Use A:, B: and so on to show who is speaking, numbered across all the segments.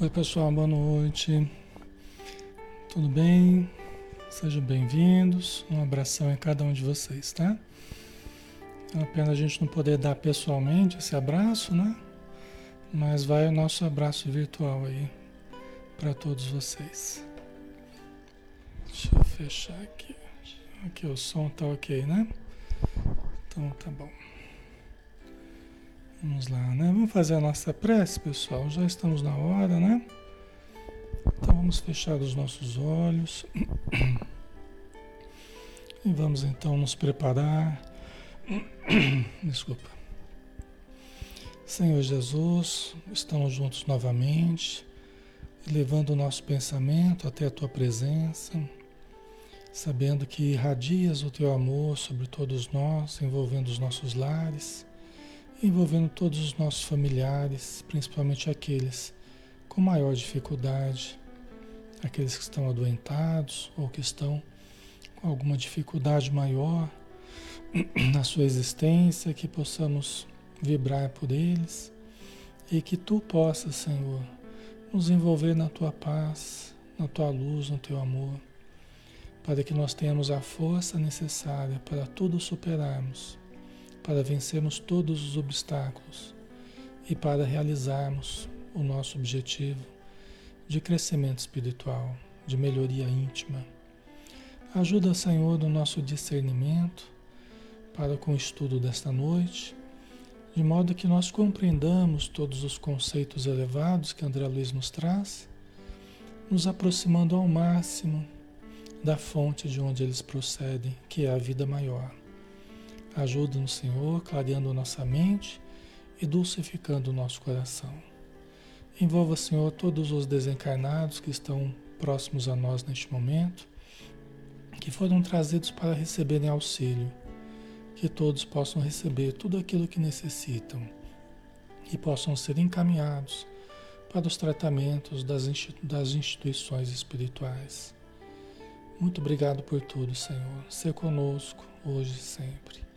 A: Oi pessoal, boa noite. Tudo bem? Sejam bem-vindos. Um abração em cada um de vocês, tá? É pena a gente não poder dar pessoalmente esse abraço, né? Mas vai o nosso abraço virtual aí para todos vocês. Deixa eu fechar aqui. Aqui o som tá ok, né? Então tá bom. Vamos lá, né? Vamos fazer a nossa prece, pessoal. Já estamos na hora, né? Então vamos fechar os nossos olhos. E vamos então nos preparar. Desculpa. Senhor Jesus, estamos juntos novamente, levando o nosso pensamento até a tua presença, sabendo que irradias o teu amor sobre todos nós, envolvendo os nossos lares envolvendo todos os nossos familiares, principalmente aqueles com maior dificuldade, aqueles que estão adoentados ou que estão com alguma dificuldade maior na sua existência, que possamos vibrar por eles e que tu possas, Senhor, nos envolver na tua paz, na tua luz, no teu amor, para que nós tenhamos a força necessária para tudo superarmos para vencermos todos os obstáculos e para realizarmos o nosso objetivo de crescimento espiritual, de melhoria íntima. Ajuda, Senhor, no nosso discernimento para com o estudo desta noite, de modo que nós compreendamos todos os conceitos elevados que André Luiz nos traz, nos aproximando ao máximo da fonte de onde eles procedem, que é a vida maior. Ajuda-nos, Senhor, clareando nossa mente e dulcificando o nosso coração. Envolva, Senhor, todos os desencarnados que estão próximos a nós neste momento, que foram trazidos para receberem auxílio, que todos possam receber tudo aquilo que necessitam e possam ser encaminhados para os tratamentos das, instituições espirituais. Muito obrigado por tudo, Senhor. Ser conosco hoje e sempre.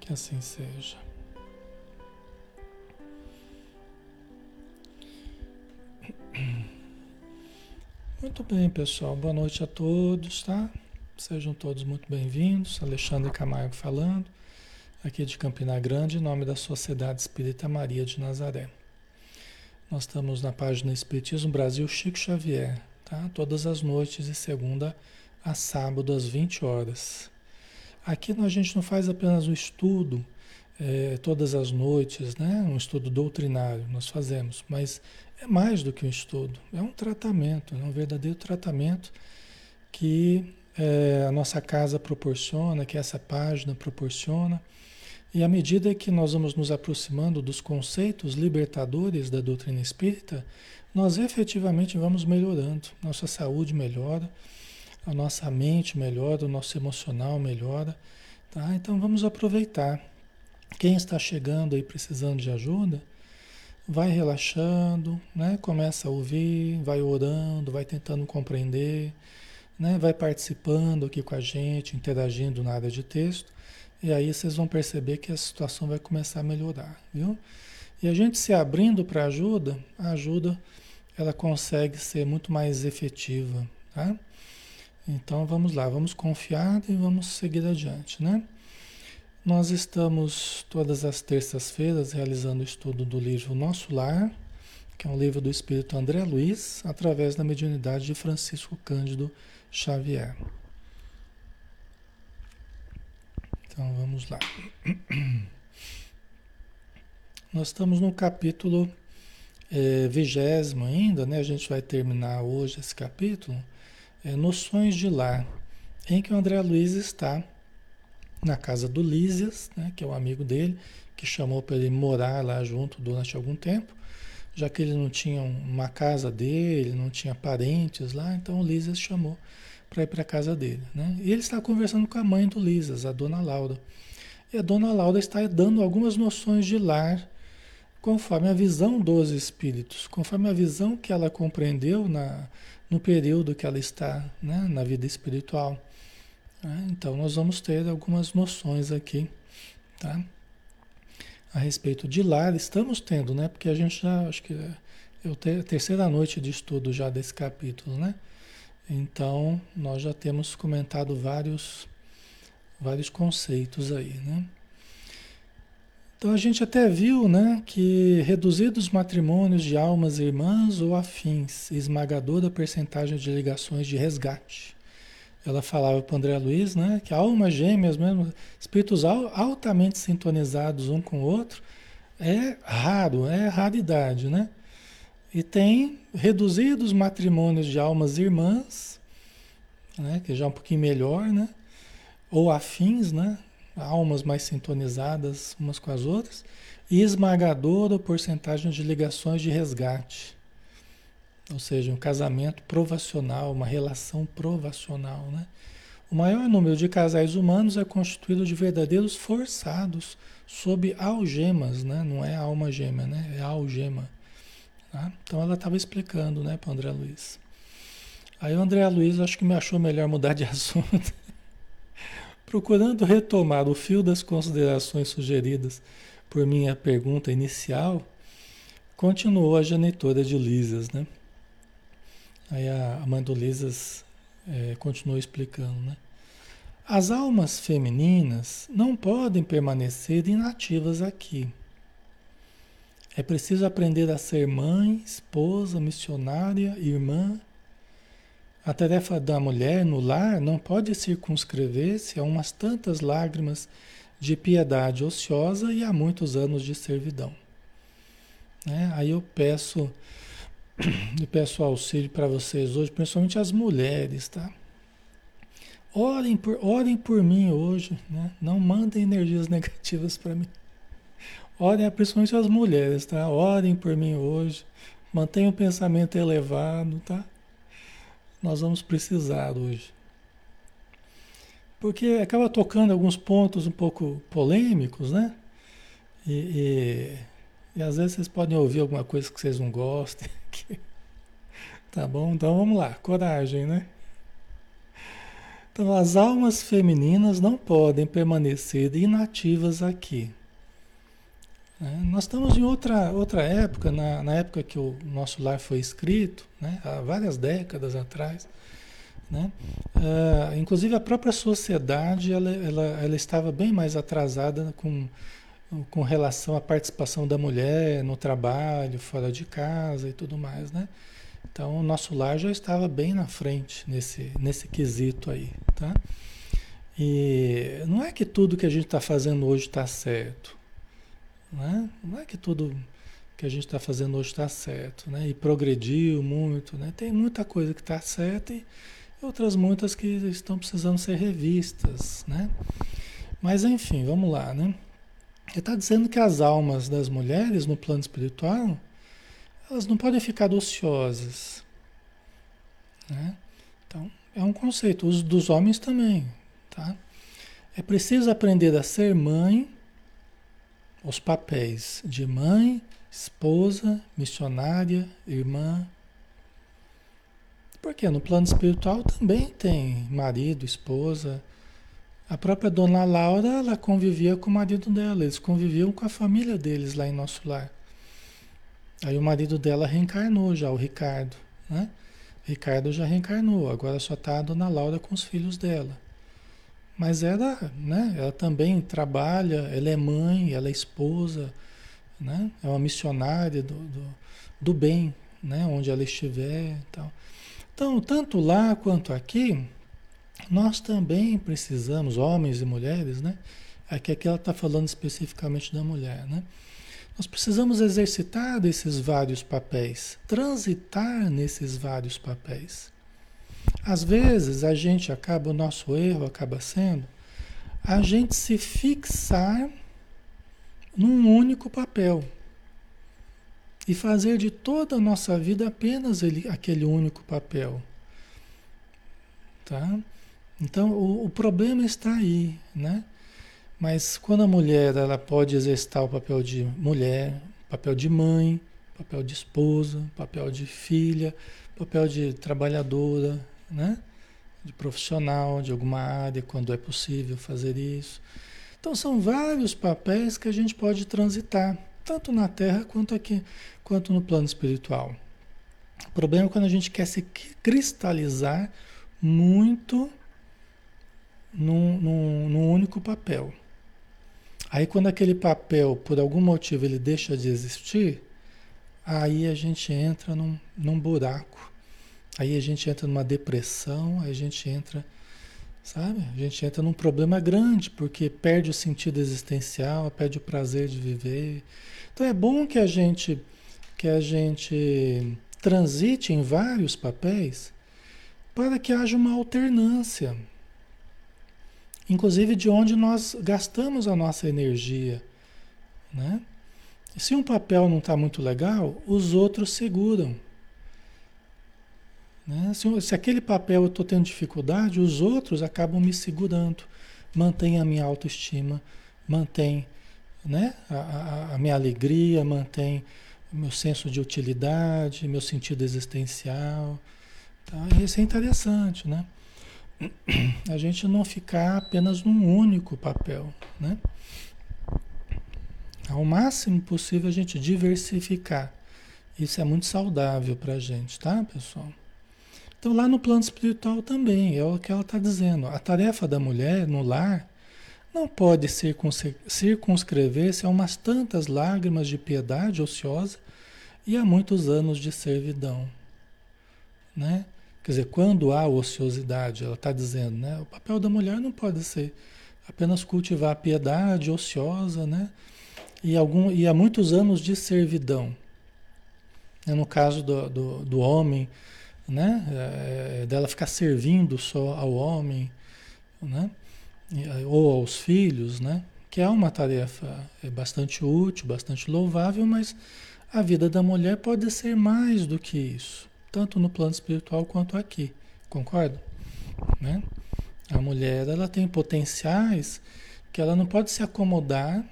A: Que assim seja. Muito bem, pessoal. Boa noite a todos, tá? Sejam todos muito bem-vindos. Alexandre Camargo falando, aqui de Campina Grande, em nome da Sociedade Espírita Maria de Nazaré. Nós estamos na página Espiritismo Brasil Chico Xavier, tá? Todas as noites, de segunda a sábado, às 20 horas. Aqui a gente não faz apenas o estudo é, todas as noites, né? um estudo doutrinário, nós fazemos, mas é mais do que um estudo, é um tratamento, é um verdadeiro tratamento que é, a nossa casa proporciona, que essa página proporciona. E à medida que nós vamos nos aproximando dos conceitos libertadores da doutrina espírita, nós efetivamente vamos melhorando, nossa saúde melhora a nossa mente melhora, o nosso emocional melhora, tá? Então vamos aproveitar. Quem está chegando aí precisando de ajuda, vai relaxando, né? Começa a ouvir, vai orando, vai tentando compreender, né? Vai participando aqui com a gente, interagindo na área de texto, e aí vocês vão perceber que a situação vai começar a melhorar, viu? E a gente se abrindo para ajuda, a ajuda ela consegue ser muito mais efetiva, tá? Então vamos lá, vamos confiar e vamos seguir adiante, né? Nós estamos todas as terças-feiras realizando o estudo do livro Nosso Lar, que é um livro do espírito André Luiz, através da mediunidade de Francisco Cândido Xavier. Então vamos lá. Nós estamos no capítulo é, vigésimo ainda, né? A gente vai terminar hoje esse capítulo é, Noções de Lar, em que o André Luiz está na casa do Lísias, né, que é um amigo dele, que chamou para ele morar lá junto durante algum tempo, já que ele não tinha uma casa dele, não tinha parentes lá, então o Lísias chamou para ir para a casa dele. Né? E ele está conversando com a mãe do Lísias, a dona Laura. E a dona Laura está dando algumas noções de lar conforme a visão dos espíritos, conforme a visão que ela compreendeu na, no período que ela está né, na vida espiritual. Né? Então, nós vamos ter algumas noções aqui, tá? A respeito de lar, estamos tendo, né? Porque a gente já, acho que é, É a terceira noite de estudo já desse capítulo, né? Então, nós já temos comentado vários, vários conceitos aí, né? Então a gente até viu, né, que reduzidos matrimônios de almas irmãs ou afins, esmagadora percentagem de ligações de resgate. Ela falava para André Luiz, né, que almas gêmeas mesmo, espíritos altamente sintonizados um com o outro, é raro, é raridade, né? E tem reduzidos matrimônios de almas irmãs, né, que já é um pouquinho melhor, né? Ou afins, né? Almas mais sintonizadas umas com as outras, e esmagadora porcentagem de ligações de resgate. Ou seja, um casamento provacional, uma relação provacional, né? O maior número de casais humanos é constituído de verdadeiros forçados sob algemas, né? Não é alma gêmea, né? É algema. Tá? Então ela estava explicando né, para o André Luiz. Aí o André Luiz acho que me achou melhor mudar de assunto. Procurando retomar o fio das considerações sugeridas por minha pergunta inicial, continuou a genitora de Lisas, né? Aí a mãe do Lisas é, continuou explicando, né? As almas femininas não podem permanecer inativas aqui. É preciso aprender a ser mãe, esposa, missionária, irmã. A tarefa da mulher no lar não pode circunscrever-se a umas tantas lágrimas de piedade ociosa e a muitos anos de servidão. Né? Aí eu peço, eu peço auxílio para vocês hoje, principalmente as mulheres, tá? Orem por, orem por mim hoje, né? Não mandem energias negativas para mim. Orem, principalmente as mulheres, tá? Orem por mim hoje. Mantenham o pensamento elevado, tá? Nós vamos precisar hoje. Porque acaba tocando alguns pontos um pouco polêmicos, né? E, e, e às vezes vocês podem ouvir alguma coisa que vocês não gostem. tá bom? Então vamos lá, coragem, né? Então as almas femininas não podem permanecer inativas aqui. É, nós estamos em outra, outra época, na, na época que o nosso lar foi escrito, né, há várias décadas atrás. Né? Uh, inclusive a própria sociedade ela, ela, ela estava bem mais atrasada com, com relação à participação da mulher no trabalho, fora de casa e tudo mais. Né? Então o nosso lar já estava bem na frente nesse, nesse quesito aí. Tá? E não é que tudo que a gente está fazendo hoje está certo. Né? Não é que tudo que a gente está fazendo hoje está certo, né? E progrediu muito, né? Tem muita coisa que está certa e outras muitas que estão precisando ser revistas, né? Mas enfim, vamos lá, né? Ele está dizendo que as almas das mulheres no plano espiritual, elas não podem ficar ociosas, né? Então, é um conceito. Os dos homens também, tá? É preciso aprender a ser mãe, os papéis de mãe, esposa, missionária, irmã. Porque no plano espiritual também tem marido, esposa. A própria dona Laura, ela convivia com o marido dela, eles conviviam com a família deles lá em nosso lar. Aí o marido dela reencarnou já, o Ricardo, né? Ricardo já reencarnou, agora só está a dona Laura com os filhos dela. Mas ela, né, ela também trabalha, ela é mãe, ela é esposa, né, é uma missionária do, do, do bem, né, onde ela estiver. Tal. Então, tanto lá quanto aqui, nós também precisamos, homens e mulheres, né? Aqui, aqui ela está falando especificamente da mulher, né? Nós precisamos exercitar esses vários papéis, transitar nesses vários papéis. Às vezes a gente acaba, o nosso erro acaba sendo a gente se fixar num único papel e fazer de toda a nossa vida apenas ele, aquele único papel. Tá? Então o, o problema está aí, né? Mas quando a mulher ela pode exercitar o papel de mulher, papel de mãe, papel de esposa, papel de filha, papel de trabalhadora, né? De profissional, de alguma área, quando é possível fazer isso. Então são vários papéis que a gente pode transitar, tanto na Terra quanto aqui, quanto no plano espiritual. O problema é quando a gente quer se cristalizar muito num, num, num único papel. Aí quando aquele papel, por algum motivo, ele deixa de existir, aí a gente entra num, num buraco. Aí a gente entra numa depressão, aí a gente entra, sabe? A gente entra num problema grande, porque perde o sentido existencial, perde o prazer de viver. Então é bom que a gente que a gente transite em vários papéis para que haja uma alternância, inclusive de onde nós gastamos a nossa energia. Né? Se um papel não está muito legal, os outros seguram. Né? Se, se, aquele papel eu estou tendo dificuldade, os outros acabam me segurando, mantém a minha autoestima, mantém né? a, a, a minha alegria, mantém o meu senso de utilidade, meu sentido existencial. Tá? Isso é interessante, né? A gente não ficar apenas num único papel, né? Ao máximo possível a gente diversificar. Isso é muito saudável para a gente, tá, pessoal? Então, lá no plano espiritual também, é o que ela está dizendo. A tarefa da mulher no lar não pode circunscrever-se a umas tantas lágrimas de piedade ociosa e a muitos anos de servidão. Né? Quer dizer, quando há ociosidade, ela está dizendo, né? o papel da mulher não pode ser apenas cultivar a piedade ociosa, né? E, algum, e há muitos anos de servidão. No caso do, do, do homem, né? É, dela ficar servindo só ao homem, né? ou aos filhos, né? Que é uma tarefa é bastante útil, bastante louvável, mas a vida da mulher pode ser mais do que isso, tanto no plano espiritual quanto aqui. Concorda? Né? A mulher ela tem potenciais que ela não pode se acomodar,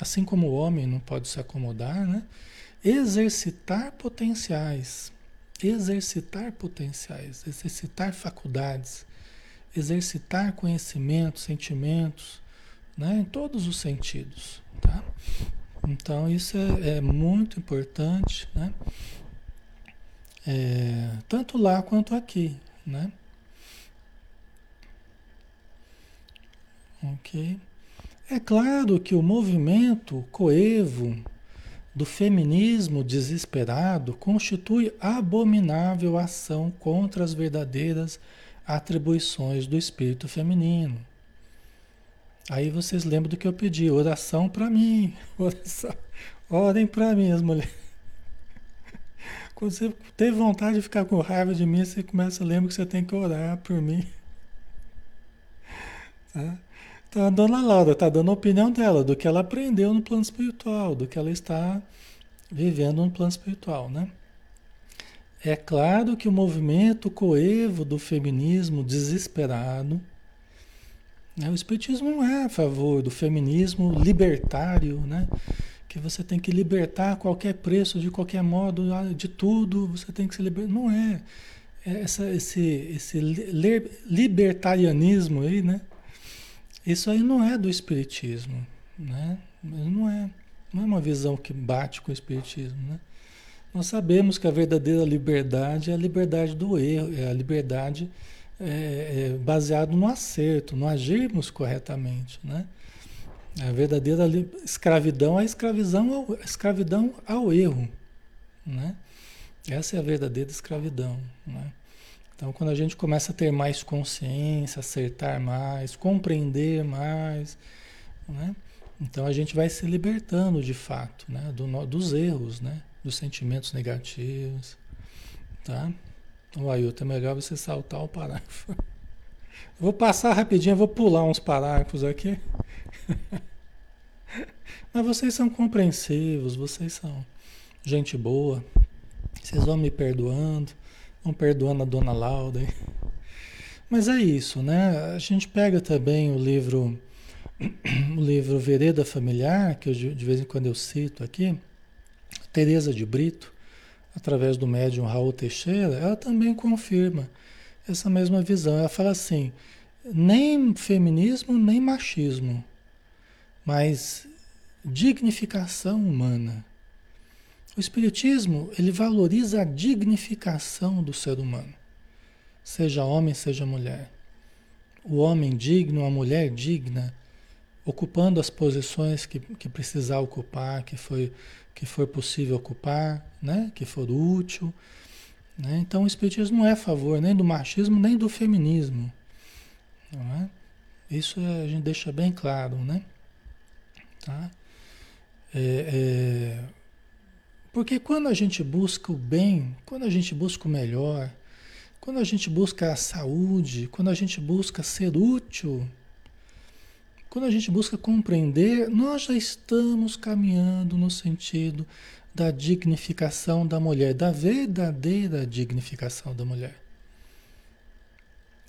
A: assim como o homem não pode se acomodar, né? Exercitar potenciais, exercitar potenciais, exercitar faculdades exercitar conhecimentos, sentimentos, né, em todos os sentidos. Tá? Então isso é, é muito importante, né? É, tanto lá quanto aqui, né? Ok. É claro que o movimento coevo do feminismo desesperado constitui abominável ação contra as verdadeiras atribuições do espírito feminino. Aí vocês lembram do que eu pedi, oração para mim, oração. Orem para mim, as mulheres. Quando você teve vontade de ficar com raiva de mim, você começa a lembrar que você tem que orar por mim. Tá? Então a dona Laura está dando a opinião dela, do que ela aprendeu no plano espiritual, do que ela está vivendo no plano espiritual, né? É claro que o movimento coevo do feminismo desesperado, né? o Espiritismo não é a favor do feminismo libertário, né? que você tem que libertar a qualquer preço, de qualquer modo, de tudo, você tem que se libertar. Não é. é essa, esse esse libertarianismo aí, né? Isso aí não é do Espiritismo, né? Não é, não é uma visão que bate com o Espiritismo, né? Nós sabemos que a verdadeira liberdade é a liberdade do erro, é a liberdade é, é baseada no acerto, no agirmos corretamente, né? A verdadeira escravidão é a escravidão ao, escravidão ao erro, né? Essa é a verdadeira escravidão, né? Então, quando a gente começa a ter mais consciência, acertar mais, compreender mais, né? Então a gente vai se libertando de fato, né? Do, dos erros, né? dos sentimentos negativos, tá? O Ailton, é melhor você saltar o parágrafo. Eu vou passar rapidinho, vou pular uns parágrafos aqui. Mas vocês são compreensivos, vocês são gente boa. Vocês vão me perdoando, vão perdoando a dona Lauda. Mas é isso, né? A gente pega também o livro o livro Vereda Familiar, que eu, de vez em quando eu cito aqui, Teresa de Brito, através do médium Raul Teixeira, ela também confirma essa mesma visão. Ela fala assim: nem feminismo, nem machismo, mas dignificação humana. O Espiritismo, ele valoriza a dignificação do ser humano, seja homem, seja mulher. O homem digno, a mulher digna, ocupando as posições que, que precisar ocupar, que foi que for possível ocupar, né? que for útil. Né? Então o Espiritismo não é a favor nem do machismo nem do feminismo. É? Isso a gente deixa bem claro, né? Tá? É, é, porque quando a gente busca o bem, quando a gente busca o melhor, quando a gente busca a saúde, quando a gente busca ser útil, quando a gente busca compreender, nós já estamos caminhando no sentido da dignificação da mulher, da verdadeira dignificação da mulher.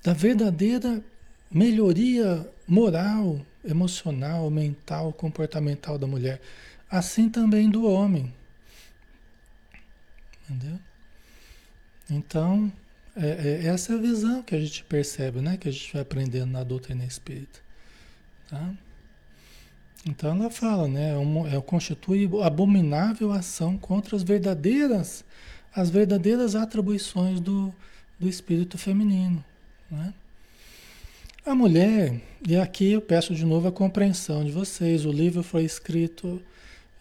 A: Da verdadeira melhoria moral, emocional, mental, comportamental da mulher. Assim também do homem. Entendeu? Então, é, é, essa é a visão que a gente percebe, né? Que a gente vai aprendendo na doutrina espírita. Tá? Então ela fala, né? É, é, constitui abominável ação contra as verdadeiras, as verdadeiras atribuições do, do espírito feminino. Né? A mulher, e aqui eu peço de novo a compreensão de vocês, o livro foi escrito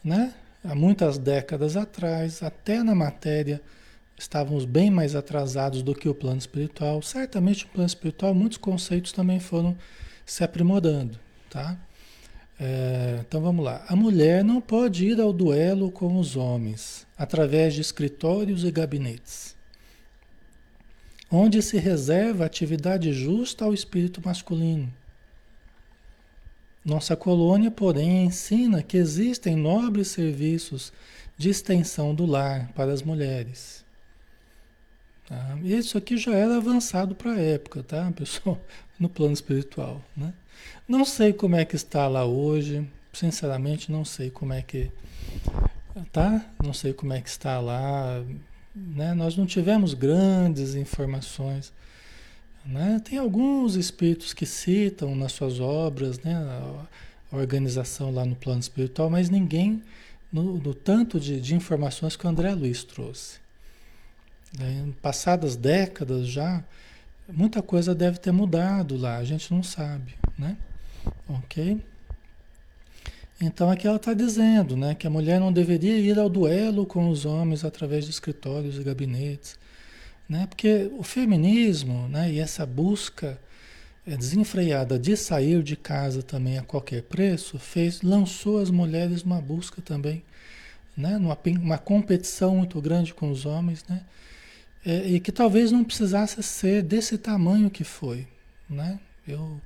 A: né, há muitas décadas atrás, até na matéria estávamos bem mais atrasados do que o plano espiritual. Certamente o plano espiritual, muitos conceitos também foram se aprimorando, tá? É, então vamos lá. A mulher não pode ir ao duelo com os homens através de escritórios e gabinetes, onde se reserva atividade justa ao espírito masculino. Nossa colônia, porém, ensina que existem nobres serviços de extensão do lar para as mulheres. Tá? Isso aqui já era avançado para a época, tá, pessoal? No plano espiritual, né? Não sei como é que está lá hoje, sinceramente não sei como é que tá, não sei como é que está lá, né? Nós não tivemos grandes informações, né? Tem alguns espíritos que citam nas suas obras, né? A organização lá no plano espiritual, mas ninguém no, no tanto de, de, informações que o André Luiz trouxe. Né? Passadas décadas já, muita coisa deve ter mudado lá, a gente não sabe, né? Ok? Então aqui ela está dizendo né, que a mulher não deveria ir ao duelo com os homens através de escritórios e gabinetes. Né? Porque o feminismo né, e essa busca é, desenfreada de sair de casa também a qualquer preço fez, lançou as mulheres numa busca também, né, numa uma competição muito grande com os homens, né, é, e que talvez não precisasse ser desse tamanho que foi. Né? Eu,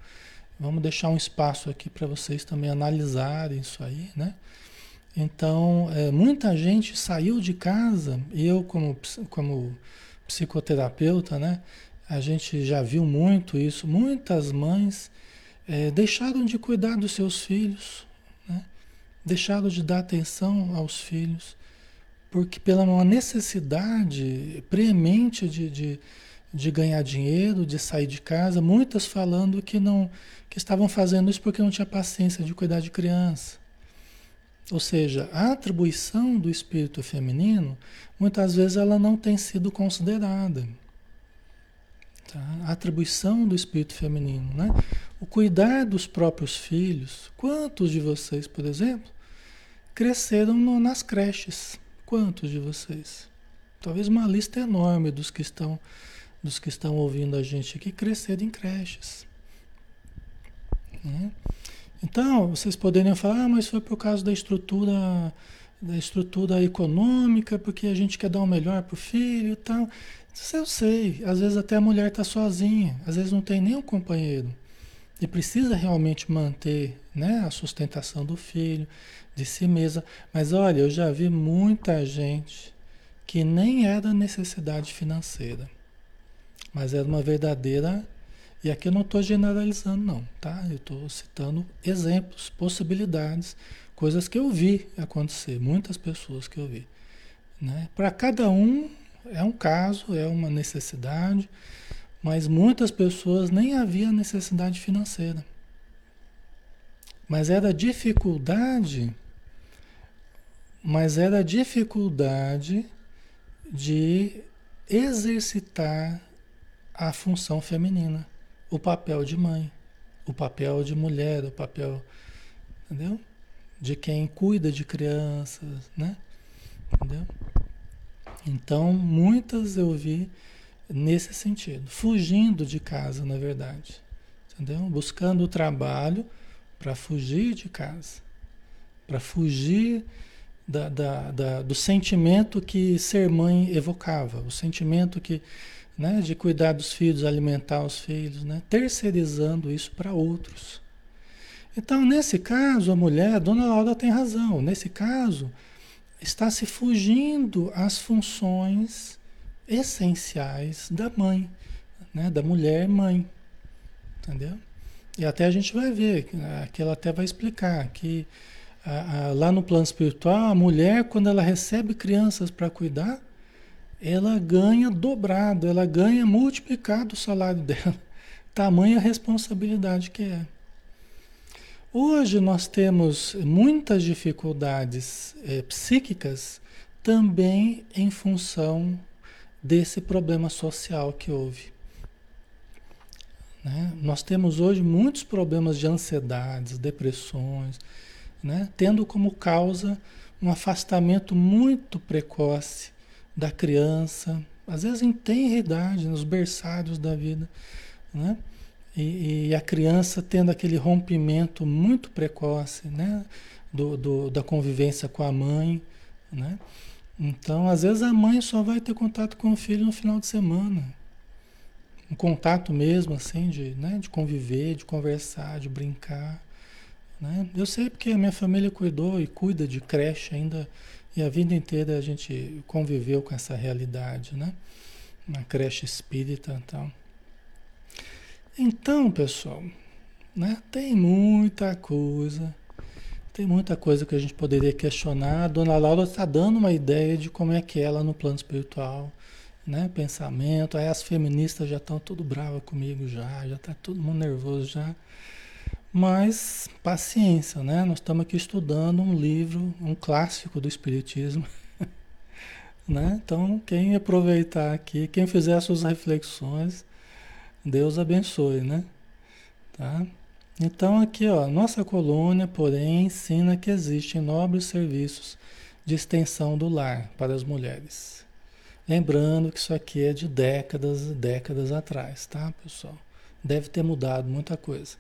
A: Vamos deixar um espaço aqui para vocês também analisarem isso aí, né? Então, é, muita gente saiu de casa, e eu como, como psicoterapeuta, né? A gente já viu muito isso. Muitas mães é, deixaram de cuidar dos seus filhos, né? deixaram de dar atenção aos filhos, porque pela uma necessidade premente de, de, de ganhar dinheiro, de sair de casa, muitas falando que não que estavam fazendo isso porque não tinha paciência de cuidar de criança. Ou seja, a atribuição do espírito feminino, muitas vezes ela não tem sido considerada. Tá? A atribuição do espírito feminino, né? O cuidar dos próprios filhos. Quantos de vocês, por exemplo, cresceram no, nas creches? Quantos de vocês? Talvez uma lista enorme dos que estão dos que estão ouvindo a gente aqui cresceram em creches. Né? Então, vocês poderiam falar, ah, mas foi por causa da estrutura, da estrutura econômica, porque a gente quer dar o melhor para o filho e tal. Isso eu sei. Às vezes até a mulher está sozinha, às vezes não tem nenhum companheiro. E precisa realmente manter né, a sustentação do filho, de si mesma. Mas olha, eu já vi muita gente que nem era necessidade financeira, mas era uma verdadeira e aqui eu não estou generalizando, não, tá? Eu estou citando exemplos, possibilidades, coisas que eu vi acontecer, muitas pessoas que eu vi. Né? Para cada um é um caso, é uma necessidade, mas muitas pessoas nem havia necessidade financeira. Mas era dificuldade mas era dificuldade de exercitar a função feminina, o papel de mãe, o papel de mulher, o papel, entendeu? De quem cuida de crianças, né? Entendeu? Então, muitas eu vi nesse sentido, fugindo de casa, na verdade, entendeu? Buscando o trabalho para fugir de casa, para fugir da, da, da, do sentimento que ser mãe evocava, o sentimento que, né, de cuidar dos filhos, alimentar os filhos, né, terceirizando isso para outros. Então, nesse caso, a mulher, a dona Laura tem razão, nesse caso, está se fugindo às funções essenciais da mãe, né, da mulher mãe, entendeu? E até a gente vai ver, que ela até vai explicar que a, a, lá no plano espiritual, a mulher, quando ela recebe crianças para cuidar, ela ganha dobrado, ela ganha multiplicado o salário dela. Tamanha responsabilidade que é. Hoje nós temos muitas dificuldades é, psíquicas também em função desse problema social que houve. Né? Nós temos hoje muitos problemas de ansiedades, depressões, né? tendo como causa um afastamento muito precoce da criança, às vezes em tenra idade, nos berçários da vida, né? E, e, a criança tendo aquele rompimento muito precoce, né? Do, do, da convivência com a mãe, né? Então, às vezes a mãe só vai ter contato com o filho no final de semana. Um contato mesmo, assim, de, né? de conviver, de conversar, de brincar. Né? Eu sei porque a minha família cuidou e cuida de creche ainda, e a vida inteira a gente conviveu com essa realidade, né? Na creche espírita e tal. Então, pessoal, né? Tem muita coisa, tem muita coisa que a gente poderia questionar. A dona Laura está dando uma ideia de como é que é ela no plano espiritual, né? Pensamento. Aí as feministas já estão tudo bravas comigo já, já está todo mundo nervoso já. Mas paciência, né? Nós estamos aqui estudando um livro, um clássico do Espiritismo. né? Então, quem aproveitar aqui, quem fizer as suas reflexões, Deus abençoe, né? Tá? Então, aqui, ó, nossa colônia, porém, ensina que existem nobres serviços de extensão do lar para as mulheres. Lembrando que isso aqui é de décadas e décadas atrás, tá, pessoal? Deve ter mudado muita coisa.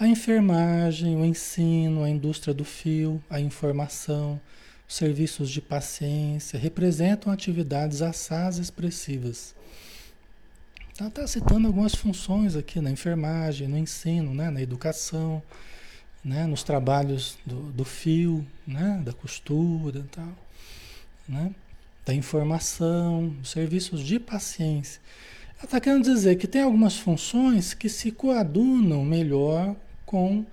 A: A enfermagem, o ensino, a indústria do fio, a informação, os serviços de paciência representam atividades assaz expressivas. Está tá citando algumas funções aqui na enfermagem, no ensino, né, na educação, né, nos trabalhos do, do fio, né, da costura tal, né, da informação, serviços de paciência. Ela está querendo dizer que tem algumas funções que se coadunam melhor com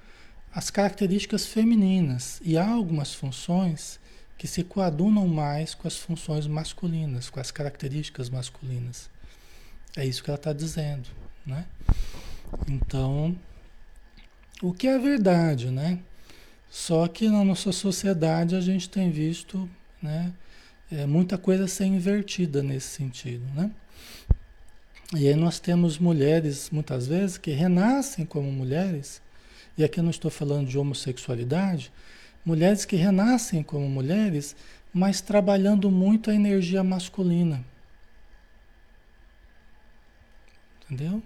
A: as características femininas e há algumas funções que se coadunam mais com as funções masculinas, com as características masculinas. É isso que ela está dizendo, né? Então, o que é verdade, né? Só que na nossa sociedade a gente tem visto, né? É, muita coisa ser invertida nesse sentido, né? E aí nós temos mulheres, muitas vezes, que renascem como mulheres e aqui eu não estou falando de homossexualidade, mulheres que renascem como mulheres, mas trabalhando muito a energia masculina. Entendeu?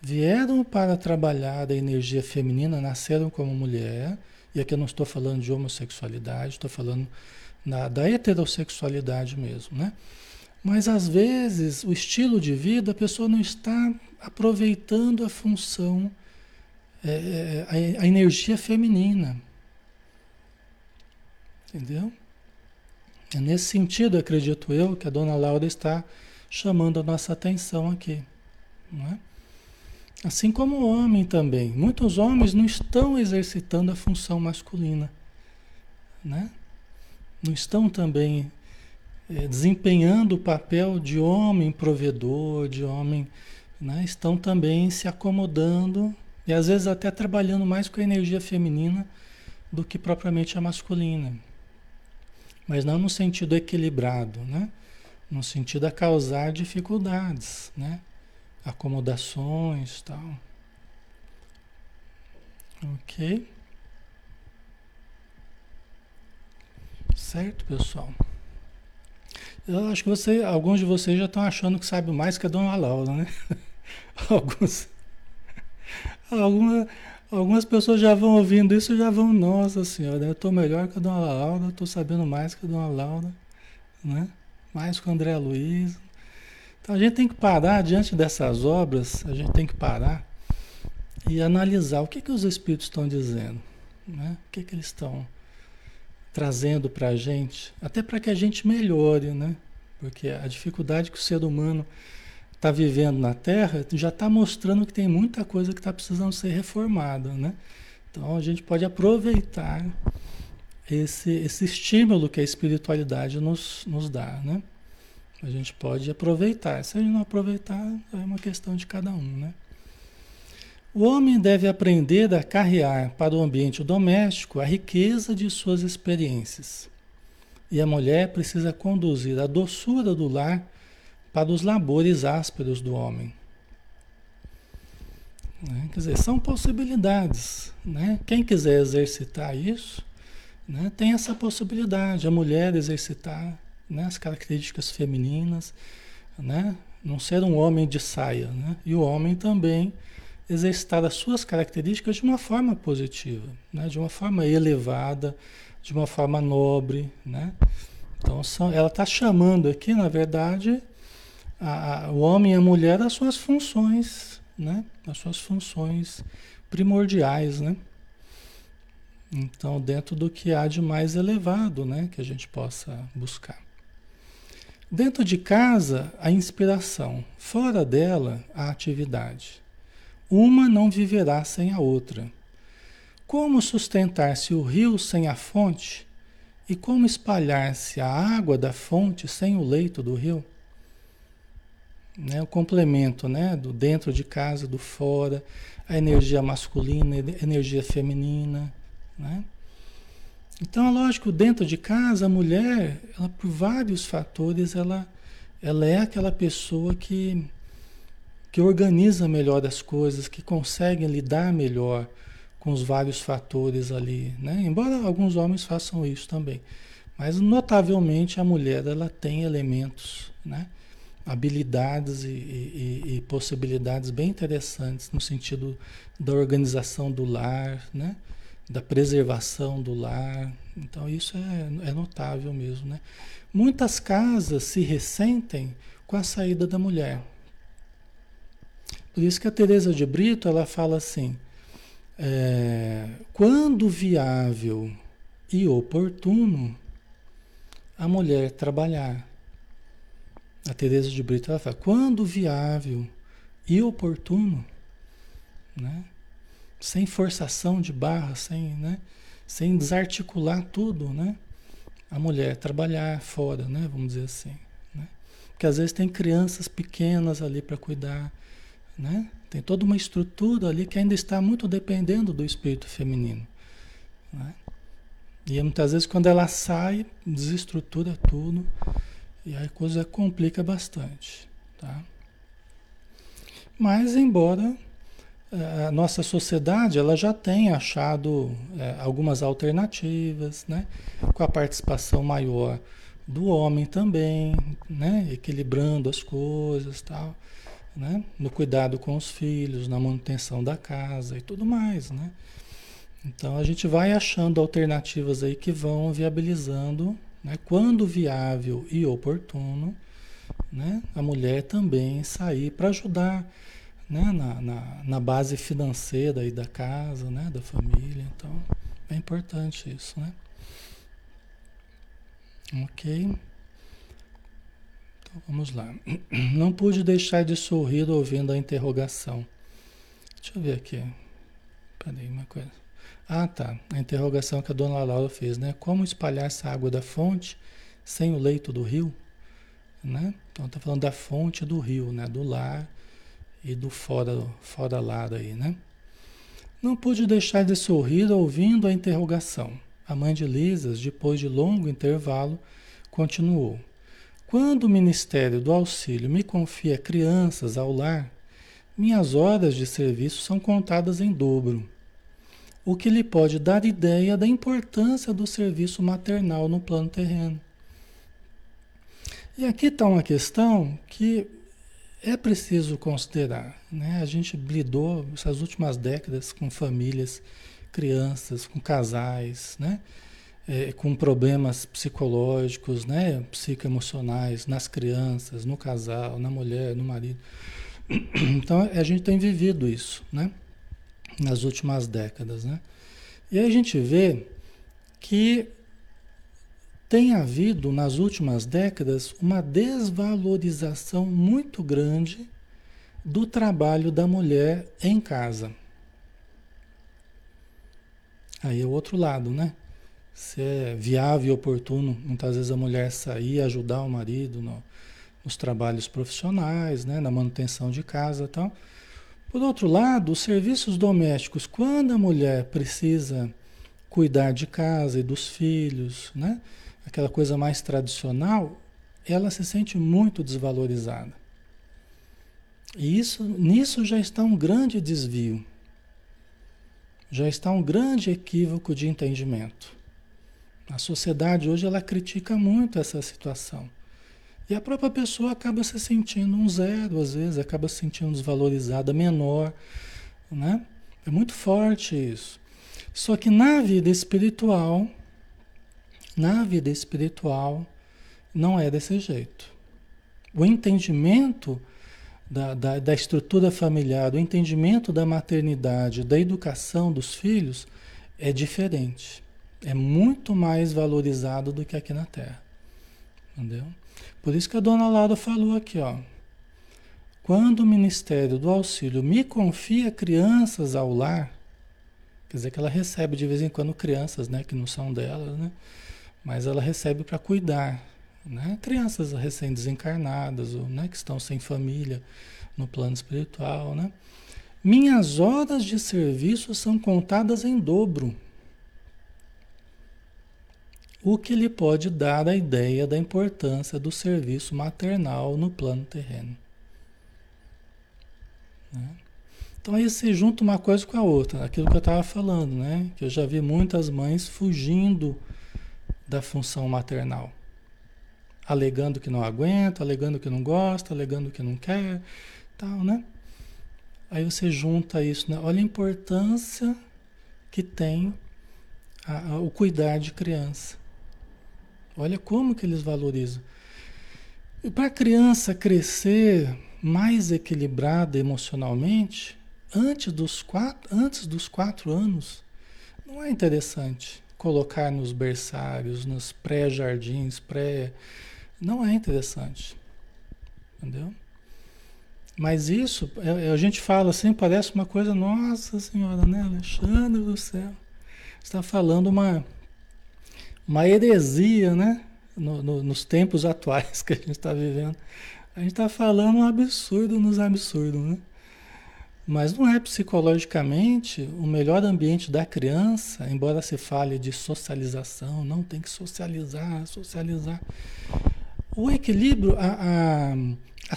A: Vieram para trabalhar a energia feminina, nasceram como mulher, e aqui eu não estou falando de homossexualidade, estou falando na, da heterossexualidade mesmo, né? Mas às vezes o estilo de vida, a pessoa não está aproveitando a função é, é, a, a energia feminina. Entendeu? É nesse sentido, acredito eu, que a dona Laura está chamando a nossa atenção aqui. É? Assim como o homem também. Muitos homens não estão exercitando a função masculina. Né? Não estão também é, desempenhando o papel de homem provedor, de homem. Né? Estão também se acomodando e às vezes até trabalhando mais com a energia feminina do que propriamente a masculina. mas não no sentido equilibrado, né? No sentido a causar dificuldades, né? Acomodações, tal. Ok? Certo, pessoal? Eu acho que você, alguns de vocês já estão achando que sabe mais que a dona Laura, né? Alguns. Alguma, algumas pessoas já vão ouvindo isso e já vão, nossa senhora, eu estou melhor que a dona Laura, estou sabendo mais que a dona Laura, né? Mais que o André Luiz. Então a gente tem que parar diante dessas obras, a gente tem que parar e analisar o que, que os espíritos estão dizendo, né? O que, que eles estão trazendo para a gente, até para que a gente melhore, né? Porque a dificuldade que o ser humano está vivendo na Terra já está mostrando que tem muita coisa que está precisando ser reformada, né? Então a gente pode aproveitar esse, esse estímulo que a espiritualidade nos, nos dá, né? A gente pode aproveitar. Se a gente não aproveitar, é uma questão de cada um, né? O homem deve aprender a carrear para o ambiente doméstico a riqueza de suas experiências. E a mulher precisa conduzir a doçura do lar para os labores ásperos do homem. Né? Quer dizer, são possibilidades. Né? Quem quiser exercitar isso, né, tem essa possibilidade. A mulher exercitar né, as características femininas, né, não ser um homem de saia. Né? E o homem também exercitar as suas características de uma forma positiva, né? de uma forma elevada, de uma forma nobre. Né? Então, são, ela está chamando aqui, na verdade, a, a, o homem e a mulher as suas funções, né? as suas funções primordiais. Né? Então, dentro do que há de mais elevado né? que a gente possa buscar. Dentro de casa, a inspiração, fora dela, a atividade. Uma não viverá sem a outra. Como sustentar-se o rio sem a fonte? E como espalhar-se a água da fonte sem o leito do rio? Né, o complemento né, do dentro de casa, do fora, a energia masculina, a energia feminina. Né? Então, é lógico, dentro de casa, a mulher, ela, por vários fatores, ela, ela é aquela pessoa que que organiza melhor as coisas, que conseguem lidar melhor com os vários fatores ali, né? Embora alguns homens façam isso também, mas notavelmente a mulher ela tem elementos, né? Habilidades e, e, e, possibilidades bem interessantes no sentido da organização do lar, né? da preservação do lar. Então isso é, é notável mesmo. Né? Muitas casas se ressentem com a saída da mulher. Por isso que a Teresa de Brito ela fala assim: é, quando viável e oportuno, a mulher trabalhar. A Teresa de Brito ela fala: quando viável e oportuno, né? sem forçação de barra, sem, né? sem desarticular tudo, né? a mulher trabalhar fora, né? vamos dizer assim. Né? Porque às vezes tem crianças pequenas ali para cuidar né? Tem toda uma estrutura ali que ainda está muito dependendo do espírito feminino. Né? E muitas vezes quando ela sai, desestrutura tudo e a coisa complica bastante. Tá? Mas embora eh, a nossa sociedade ela já tenha achado é, algumas alternativas, né? com a participação maior do homem também, né? equilibrando as coisas tal né? no cuidado com os filhos, na manutenção da casa e tudo mais, né? Então a gente vai achando alternativas aí que vão viabilizando, né? quando viável e oportuno, né? a mulher também sair para ajudar né? Na, na, na, base financeira aí da casa, né? da família. Então é importante isso, né? Ok. Vamos lá. Não pude deixar de sorrir ouvindo a interrogação. Deixa eu ver aqui. Peraí, uma coisa. Ah, tá. A interrogação que a dona Laura fez, né? Como espalhar essa água da fonte sem o leito do rio? Né? Então, tá falando da fonte do rio, né? Do lar e do fora, fora lar aí, né? Não pude deixar de sorrir ouvindo a interrogação. A mãe de Lisas, depois de longo intervalo, continuou. Quando o Ministério do Auxílio me confia crianças ao lar, minhas horas de serviço são contadas em dobro, o que lhe pode dar ideia da importância do serviço maternal no plano terreno. E aqui está uma questão que é preciso considerar. Né? A gente lidou essas últimas décadas com famílias, crianças, com casais, né? É, com problemas psicológicos, né? psicoemocionais nas crianças, no casal, na mulher, no marido. Então a gente tem vivido isso né? Nas últimas décadas. Né? E aí a gente vê que tem havido nas últimas décadas uma desvalorização muito grande do trabalho da mulher em casa. Aí é o outro lado, né? Se é viável e oportuno, muitas vezes a mulher sair ajudar o marido no, nos trabalhos profissionais, né? na manutenção de casa e tal. Por outro lado, os serviços domésticos, quando a mulher precisa cuidar de casa e dos filhos, né? aquela coisa mais tradicional, ela se sente muito desvalorizada. E isso, nisso já está um grande desvio. Já está um grande equívoco de entendimento. A sociedade hoje ela critica muito essa situação. E a própria pessoa acaba se sentindo um zero, às vezes, acaba se sentindo desvalorizada, menor. Né? É muito forte isso. Só que na vida espiritual, na vida espiritual, não é desse jeito. O entendimento da, da, da, estrutura familiar, o entendimento da maternidade, da educação dos filhos é diferente. É muito mais valorizado do que aqui na Terra. Entendeu? Por isso que a dona Laura falou aqui, ó. Quando o Ministério do Auxílio me confia crianças ao lar, quer dizer que ela recebe de vez em quando crianças, né, que não são dela, né? mas ela recebe para cuidar. Né? Crianças recém-desencarnadas, ou né, que estão sem família no plano espiritual. Né? Minhas horas de serviço são contadas em dobro. O que lhe pode dar a ideia da importância do serviço maternal no plano terreno. Né? Então aí se junta uma coisa com a outra, aquilo que eu estava falando, né? Que eu já vi muitas mães fugindo da função maternal. Alegando que não aguenta, alegando que não gosta, alegando que não quer, tal, né? Aí você junta isso, né? olha a importância que tem a, a, o cuidar de criança. Olha como que eles valorizam. E para a criança crescer mais equilibrada emocionalmente, antes dos, quatro, antes dos quatro anos, não é interessante colocar nos berçários, nos pré-jardins, pré. Não é interessante. Entendeu? Mas isso, é, é, a gente fala assim, parece uma coisa, nossa senhora, né, Alexandre do céu. Está falando uma, uma heresia, né? No, no, nos tempos atuais que a gente está vivendo. A gente está falando um absurdo nos absurdos, né? Mas não é psicologicamente o melhor ambiente da criança, embora se fale de socialização, não tem que socializar, socializar. O equilíbrio, a, a,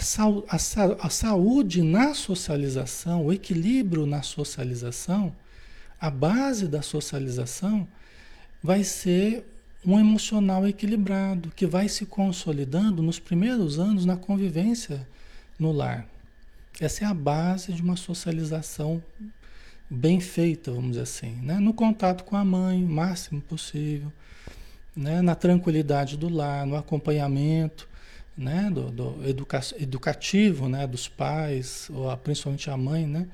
A: a, a, saúde na socialização, o equilíbrio na socialização, a base da socialização vai ser um emocional equilibrado, que vai se consolidando nos primeiros anos na convivência no lar. Essa é a base de uma socialização bem feita, vamos dizer assim, né? no contato com a mãe, o máximo possível, né? na tranquilidade do lar, no acompanhamento né? do, do educa educativo né? dos pais, ou a, principalmente a mãe. Né?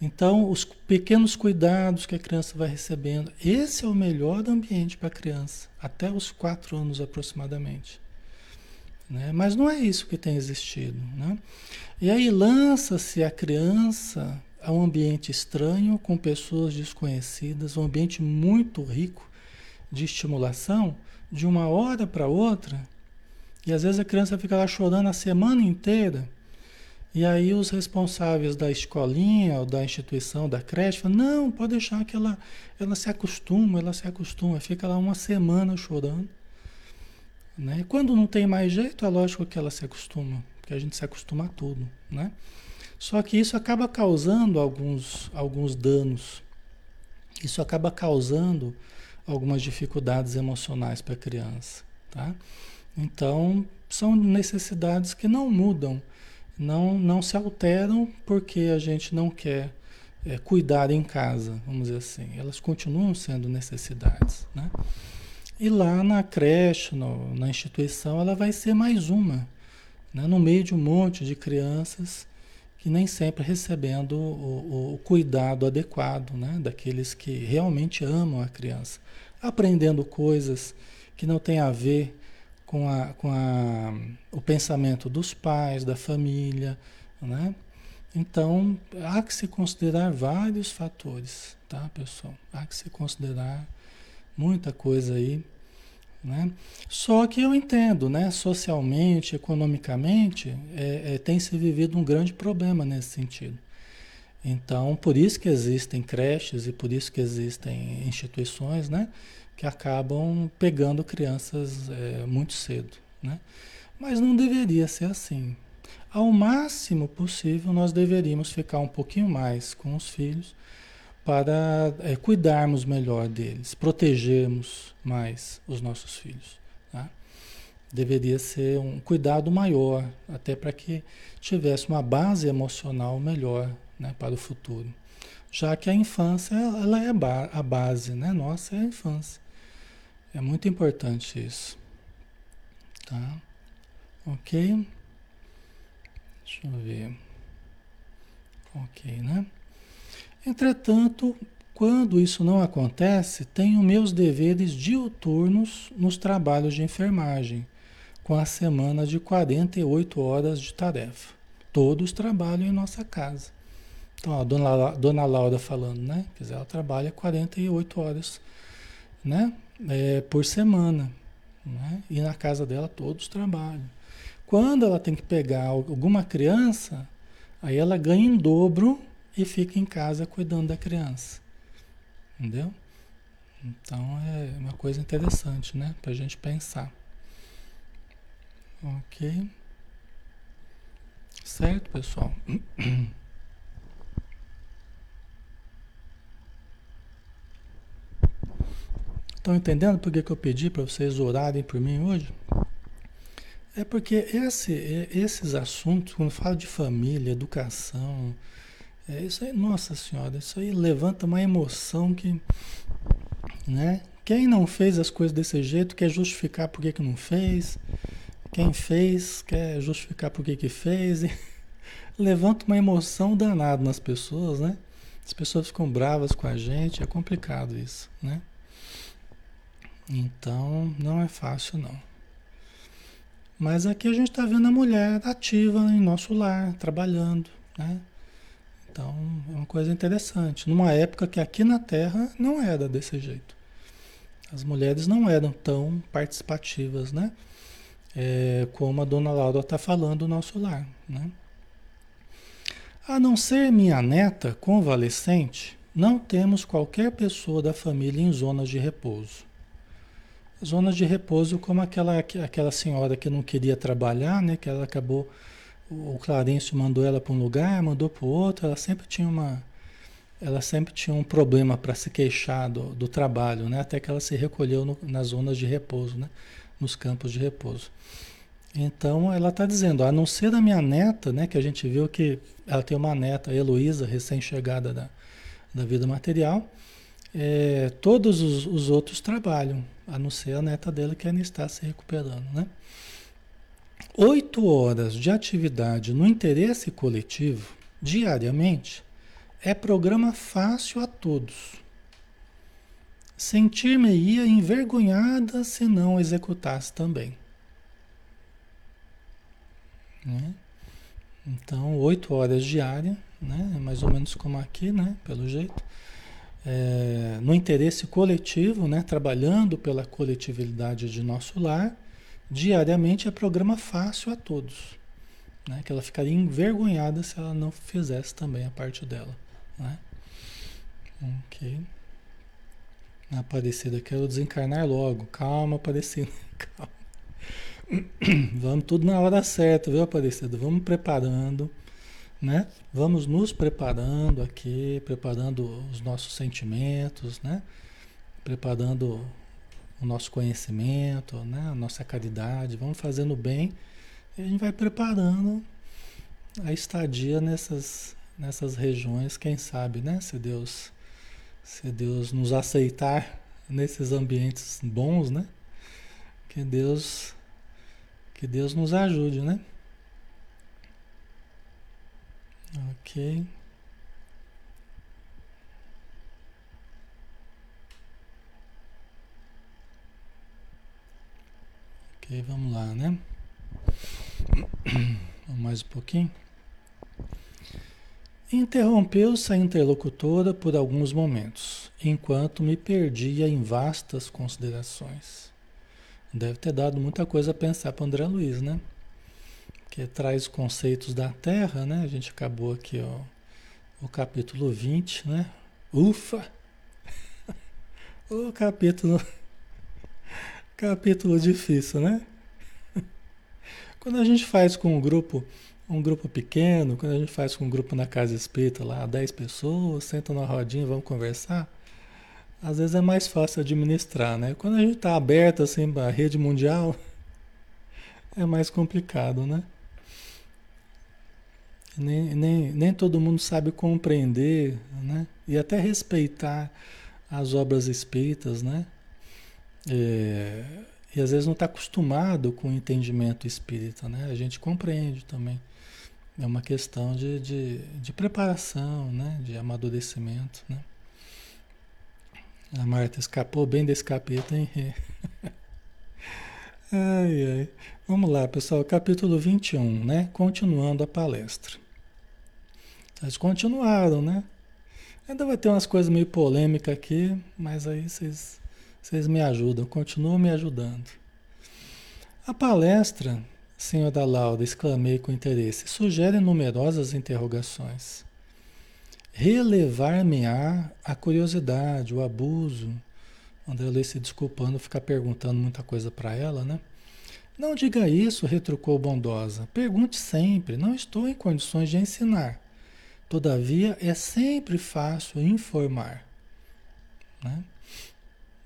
A: Então, os pequenos cuidados que a criança vai recebendo, esse é o melhor ambiente para a criança, até os quatro anos aproximadamente. Né? Mas não é isso que tem existido. Né? E aí lança-se a criança a um ambiente estranho, com pessoas desconhecidas, um ambiente muito rico de estimulação, de uma hora para outra, e às vezes a criança fica lá chorando a semana inteira, E aí os responsáveis da escolinha ou da instituição, da creche, falam, não, pode deixar que ela, ela se acostuma, ela se acostuma, fica lá uma semana chorando. Né? Quando não tem mais jeito, é lógico que ela se acostuma, porque a gente se acostuma a tudo. Né? Só que isso acaba causando alguns, alguns danos. Isso acaba causando algumas dificuldades emocionais para a criança. Tá? Então, são necessidades que não mudam não, não se alteram porque a gente não quer é, cuidar em casa, vamos dizer assim. Elas continuam sendo necessidades. Né? E lá na creche, no, na instituição, ela vai ser mais uma, né? no meio de um monte de crianças que nem sempre recebendo o, o, cuidado adequado né? daqueles que realmente amam a criança, aprendendo coisas que não têm a ver com, a, com a, o pensamento dos pais, da família, né? Então, há que se considerar vários fatores, tá, pessoal? Há que se considerar muita coisa aí, né? Só que eu entendo, né? Socialmente, economicamente, é, é, tem se vivido um grande problema nesse sentido. Então, por isso que existem creches e por isso que existem instituições, né? Que acabam pegando crianças é, muito cedo. Né? Mas não deveria ser assim. Ao máximo possível, nós deveríamos ficar um pouquinho mais com os filhos para é, cuidarmos melhor deles, protegermos mais os nossos filhos. Tá? Deveria ser um cuidado maior, até para que tivesse uma base emocional melhor né, para o futuro. Já que a infância ela é a base, né? Nossa é a infância. É muito importante isso. Tá? Ok? Deixa eu ver. Ok, né? Entretanto, quando isso não acontece, tenho meus deveres diuturnos nos trabalhos de enfermagem, com a semana de 48 horas de tarefa. Todos trabalham em nossa casa. Então, a dona, dona Laura falando, né? Quer dizer, ela trabalha 48 horas, né? É, por semana. Né? E na casa dela todos trabalham. Quando ela tem que pegar alguma criança, aí ela ganha em dobro e fica em casa cuidando da criança. Entendeu? Então é uma coisa interessante, né? A gente pensar. Ok. Certo, pessoal? Estão entendendo por que, que eu pedi para vocês orarem por mim hoje? É porque esse, esses assuntos, quando falo de família, educação, é isso aí, nossa senhora, isso aí levanta uma emoção que, né? Quem não fez as coisas desse jeito quer justificar por que, que não fez. Quem fez quer justificar por que, que fez. Levanta uma emoção danada nas pessoas, né? As pessoas ficam bravas com a gente, é complicado isso, né? Então, não é fácil não. Mas aqui a gente está vendo a mulher ativa em nosso lar, trabalhando, né? Então, é uma coisa interessante. Numa época que aqui na Terra não era desse jeito. As mulheres não eram tão participativas, né? É, como a dona Laura está falando no nosso lar, né? A não ser minha neta convalescente, não temos qualquer pessoa da família em zonas de repouso. Zonas de repouso, como aquela, aquela senhora que não queria trabalhar, né? Que ela acabou. O Clarencio mandou ela para um lugar, mandou para o outro, ela sempre tinha uma. Ela sempre tinha um problema para se queixar do, do, trabalho, né? Até que ela se recolheu no, nas zonas de repouso, né? Nos campos de repouso. Então ela está dizendo, a não ser a minha neta, né? Que a gente viu que ela tem uma neta, Heloísa, recém-chegada da, da vida material é, todos os, os, outros trabalham, a não ser a neta dela que ainda está se recuperando, né? Oito horas de atividade no interesse coletivo, diariamente, é programa fácil a todos. Sentir-me-ia envergonhada se não executasse também. Né? Então, oito horas diárias, né? mais ou menos como aqui, né? pelo jeito é, no interesse coletivo, né, trabalhando pela coletividade de nosso lar, diariamente é programa fácil a todos. né? Que ela ficaria envergonhada se ela não fizesse também a parte dela, né? Ok. Aparecida, quero desencarnar logo. Calma, Aparecida, calma. Vamos tudo na hora certa, viu, Aparecida? Vamos preparando, né? Vamos nos preparando aqui, preparando os nossos sentimentos, né? Preparando o nosso conhecimento, né? A nossa caridade. Vamos fazendo bem e a gente vai preparando a estadia nessas, nessas regiões, quem sabe, né? Se Deus, se Deus nos aceitar nesses ambientes bons, né? Que Deus que Deus nos ajude, né? Ok. Ok, vamos lá, né? Vamos mais um pouquinho. Interrompeu-se a interlocutora por alguns momentos, enquanto me perdia em vastas considerações. Deve ter dado muita coisa a pensar para André Luiz, né? Que traz conceitos da Terra, né? A gente acabou aqui, ó, o capítulo 20, né? Ufa! o capítulo capítulo difícil, né? Quando a gente faz com um grupo, um grupo pequeno, quando a gente faz com um grupo na casa espírita lá, 10 pessoas, sentam na rodinha, vamos conversar, às vezes é mais fácil administrar, né? Quando a gente está aberto assim para a rede mundial, é mais complicado, né? Nem, nem, nem todo mundo sabe compreender, né? E até respeitar as obras espíritas, né? É, e às vezes não está acostumado com o entendimento espírita, né? A gente compreende também. É uma questão de, de, de preparação, né? De amadurecimento, né? A Marta escapou bem desse capítulo, hein? ai, ai. Vamos lá, pessoal, capítulo 21, né? Continuando a palestra. Eles continuaram, né? Ainda vai ter umas coisas meio polêmicas aqui, mas aí vocês, vocês me ajudam, continuam me ajudando. A palestra, senhor da Laura, exclamei com interesse, sugere numerosas interrogações relevar-me-á a curiosidade, o abuso. André Luiz se desculpando, ficar perguntando muita coisa para ela, né? Não diga isso, retrucou Bondosa. Pergunte sempre, não estou em condições de ensinar. Todavia, é sempre fácil informar. Né?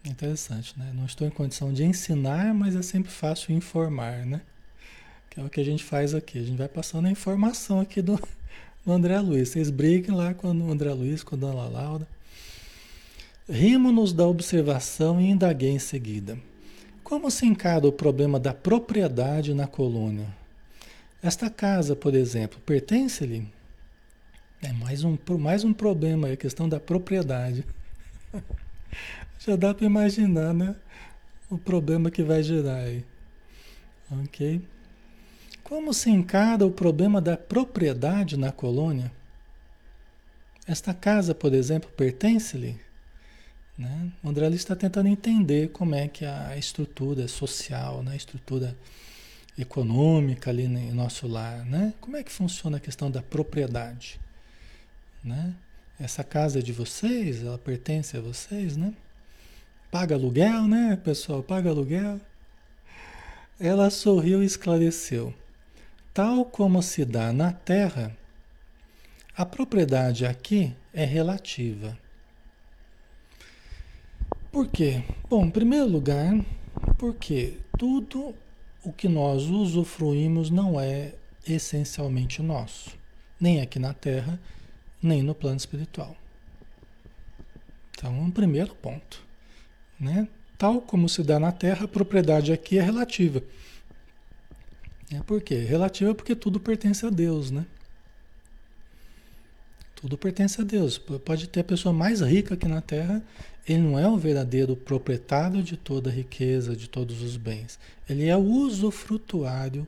A: Interessante, né? Não estou em condição de ensinar, mas é sempre fácil informar, né? Que é o que a gente faz aqui. A gente vai passando a informação aqui do, o André Luiz. Vocês briguem lá com o André Luiz, com a Dona Laura. Rimo-nos da observação e indaguei em seguida. Como se encara o problema da propriedade na colônia? Esta casa, por exemplo, pertence-lhe? É mais um, mais um problema, a questão da propriedade. Já dá para imaginar, né? O problema que vai gerar aí. Ok? Como se encara o problema da propriedade na colônia? Esta casa, por exemplo, pertence-lhe? Né? O André está tentando entender como é que a estrutura social, né? a estrutura econômica ali no nosso lar, né? Como é que funciona a questão da propriedade, né? Essa casa é de vocês, ela pertence a vocês, né? Paga aluguel, né, pessoal? Paga aluguel. Ela sorriu e esclareceu. Tal como se dá na Terra, a propriedade aqui é relativa. Por quê? Bom, em primeiro lugar, porque tudo o que nós usufruímos não é essencialmente nosso, nem aqui na Terra, nem no plano espiritual. Então, um primeiro ponto, né? Tal como se dá na Terra, a propriedade aqui é relativa. É por quê? Relativa porque tudo pertence a Deus, né? Tudo pertence a Deus. Pode ter a pessoa mais rica aqui na Terra, ele não é o verdadeiro proprietário de toda a riqueza, de todos os bens. Ele é o usufrutuário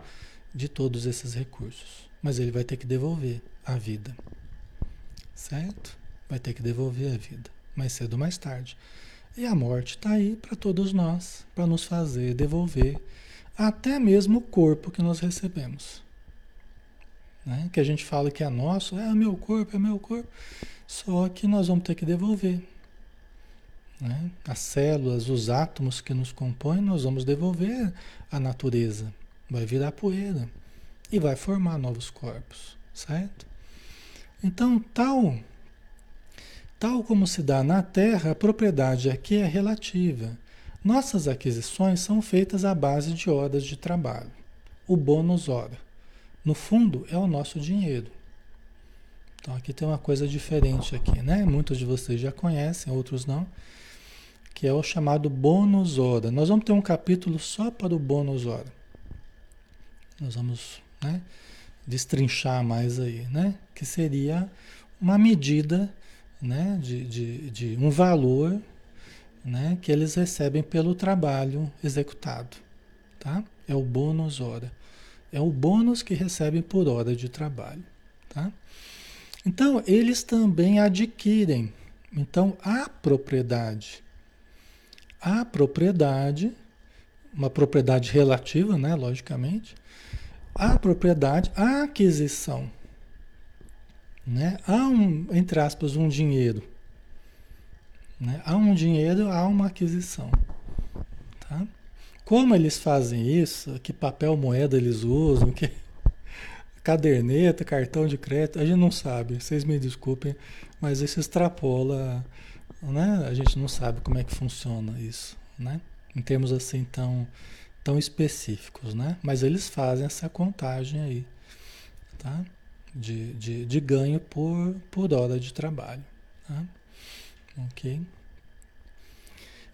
A: de todos esses recursos. Mas ele vai ter que devolver a vida. Certo? Vai ter que devolver a vida. Mais cedo ou mais tarde. E a morte está aí para todos nós, para nos fazer devolver até mesmo o corpo que nós recebemos. né? que a gente fala que é nosso, é meu corpo, é meu corpo, só que nós vamos ter que devolver. Né? As células, os átomos que nos compõem, nós vamos devolver à natureza. Vai virar poeira e vai formar novos corpos, certo? Então, tal, tal como se dá na Terra, a propriedade aqui é relativa. Nossas aquisições são feitas à base de horas de trabalho. O bônus hora. No fundo, é o nosso dinheiro. Então aqui tem uma coisa diferente aqui, né? Muitos de vocês já conhecem, outros não, que é o chamado bônus hora. Nós vamos ter um capítulo só para o bônus hora. Nós vamos, né, destrinchar mais aí, né? Que seria uma medida, né, de, de, de um valor né, que eles recebem pelo trabalho executado. Tá? É o bônus hora. É o bônus que recebem por hora de trabalho. Tá? Então, eles também adquirem. Então, a propriedade. A propriedade, uma propriedade relativa, né, logicamente. A propriedade, a aquisição. Né? Há um, entre aspas, um dinheiro né? Há um dinheiro, há uma aquisição. Tá? Como eles fazem isso? Que papel moeda eles usam? Que caderneta, cartão de crédito? A gente não sabe. Vocês me desculpem, mas isso extrapola. Né? A gente não sabe como é que funciona isso, né? Em termos assim tão, tão específicos, né? Mas eles fazem essa contagem aí, tá? De, de, de ganho por, por hora de trabalho, tá? Ok?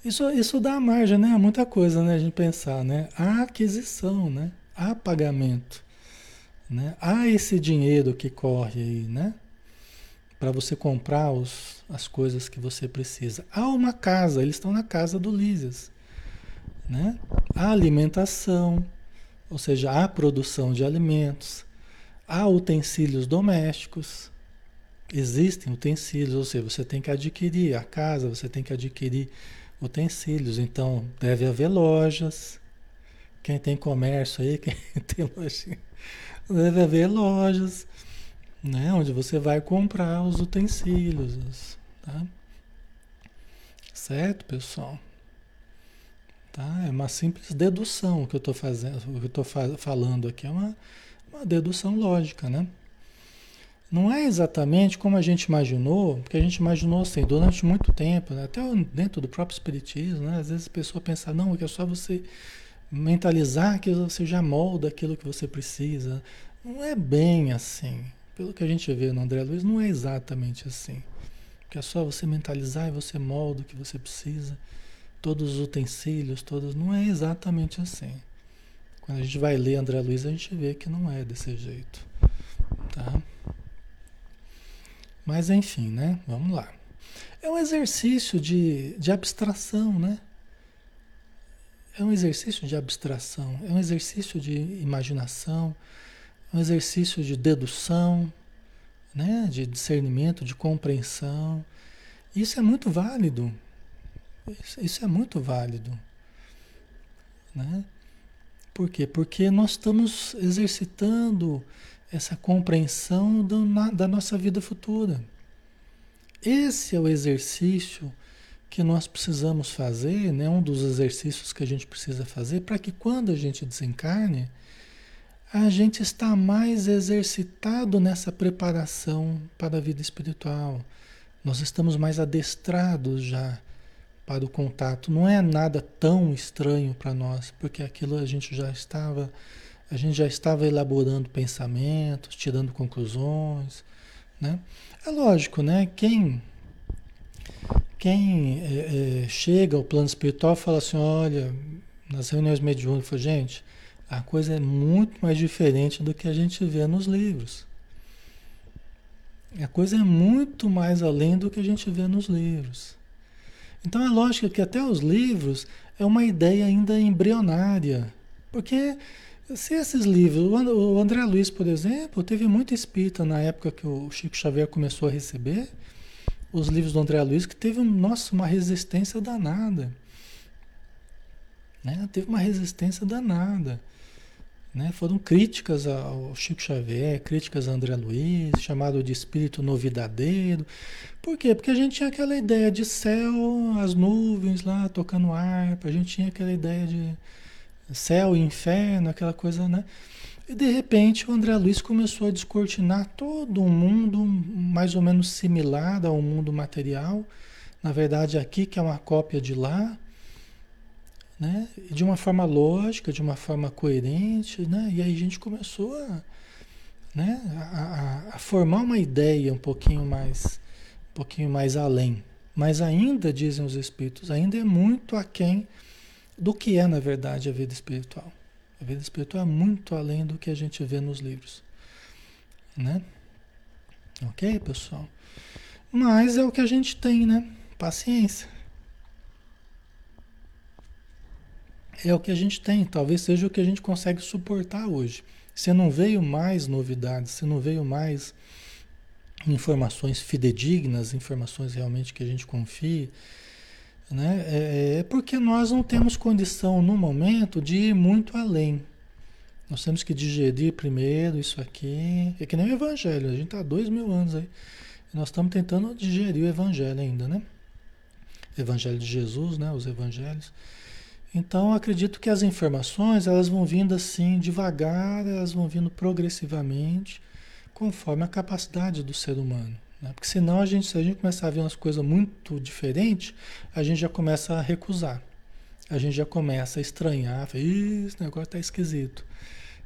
A: Isso, isso dá margem, né? Muita coisa, né? A gente pensar, né? A aquisição, né? Há pagamento, né? Há esse dinheiro que corre aí, né? Para você comprar os, as coisas que você precisa. Há uma casa, eles estão na casa do Lísias, né? Há alimentação, ou seja, há produção de alimentos, há utensílios domésticos, existem utensílios, ou seja, você tem que adquirir a casa, você tem que adquirir utensílios. Então, deve haver lojas. Quem tem comércio aí, quem tem loja, deve haver lojas, né? Onde você vai comprar os utensílios, tá? Certo, pessoal? Tá? É uma simples dedução que eu estou fazendo, o que eu estou falando aqui é uma, uma dedução lógica, né? Não é exatamente como a gente imaginou, porque a gente imaginou assim, durante muito tempo, né? até dentro do próprio Espiritismo, né? às vezes a pessoa pensa, não, é só você mentalizar que você já molda aquilo que você precisa. Não é bem assim. Pelo que a gente vê no André Luiz, não é exatamente assim. Que é só você mentalizar e você molda o que você precisa. Todos os utensílios, todos. Não é exatamente assim. Quando a gente vai ler André Luiz, a gente vê que não é desse jeito. Tá? Mas enfim, né? Vamos lá. É um exercício de, de abstração, né? É um exercício de abstração, é um exercício de imaginação, é um exercício de dedução, né? de discernimento, de compreensão. Isso é muito válido. Isso, é muito válido. Né? Por quê? Porque nós estamos exercitando essa compreensão do, na, da nossa vida futura. Esse é o exercício que nós precisamos fazer, né? um dos exercícios que a gente precisa fazer para que quando a gente desencarne, a gente está mais exercitado nessa preparação para a vida espiritual. Nós estamos mais adestrados já para o contato. Não é nada tão estranho para nós, porque aquilo a gente já estava a gente já estava elaborando pensamentos, tirando conclusões, né? É lógico, né? Quem quem é, é, chega ao plano espiritual fala assim, olha, nas reuniões mediúnicas, gente, a coisa é muito mais diferente do que a gente vê nos livros. A coisa é muito mais além do que a gente vê nos livros. Então é lógico que até os livros é uma ideia ainda embrionária, porque se esses livros, o André Luiz, por exemplo, teve muito espírita na época que o Chico Xavier começou a receber os livros do André Luiz, que teve, nossa, uma resistência danada. Né? Teve uma resistência danada. Né? Foram críticas ao Chico Xavier, críticas a André Luiz, chamado de espírito novidadeiro. Por quê? Porque a gente tinha aquela ideia de céu, as nuvens lá tocando harpa, a gente tinha aquela ideia de céu e inferno, aquela coisa, né? E de repente o André Luiz começou a descortinar todo um mundo mais ou menos similar ao mundo material. Na verdade, aqui que é uma cópia de lá, né? de uma forma lógica, de uma forma coerente, né? E aí a gente começou a, né? a, a, a formar uma ideia um pouquinho mais, um pouquinho mais além. Mas ainda, dizem os espíritos, ainda é muito aquém do que é, na verdade, a vida espiritual. A vida espiritual é muito além do que a gente vê nos livros. Né? Ok, pessoal? Mas é o que a gente tem, né? Paciência. É o que a gente tem, talvez seja o que a gente consegue suportar hoje. Se não veio mais novidades, se não veio mais informações fidedignas, informações realmente que a gente confie, né? É, é porque nós não temos condição no momento de ir muito além. Nós temos que digerir primeiro isso aqui. É que nem o Evangelho, a gente está há dois mil anos aí. Nós estamos tentando digerir o Evangelho ainda, né? Evangelho de Jesus, né? Os Evangelhos. Então, acredito que as informações elas vão vindo assim devagar, elas vão vindo progressivamente, conforme a capacidade do ser humano. Né? Porque senão a gente, se a gente começar a ver umas coisas muito diferentes, a gente já começa a recusar. A gente já começa a estranhar, fala, esse negócio está esquisito.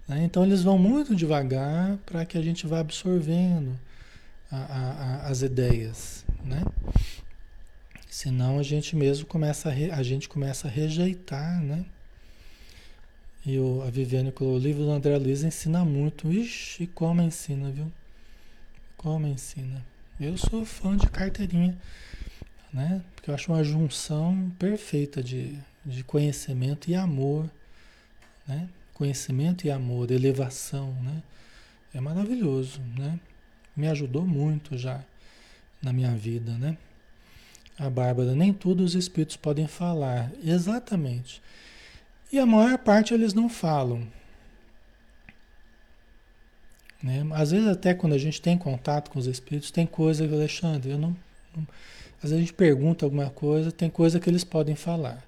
A: Né? Então eles vão muito devagar para que a gente vá absorvendo a, a, a, as ideias. Né? Senão a gente mesmo começa a, re, a gente começa a rejeitar, né? E o, a Viviane colocou, o livro do André Luiz ensina muito. Ixi, como ensina, viu? Como ensina. Eu sou fã de carteirinha, né? Porque eu acho uma junção perfeita de, de conhecimento e amor, né? Conhecimento e amor, elevação, né? É maravilhoso, né? Me ajudou muito já na minha vida, né? A Bárbara, nem tudo os espíritos podem falar. Exatamente. E a maior parte eles não falam. Né? Às vezes até quando a gente tem contato com os espíritos, tem coisa Alexandre, eu não, não, Às vezes a gente pergunta alguma coisa, tem coisa que eles podem falar.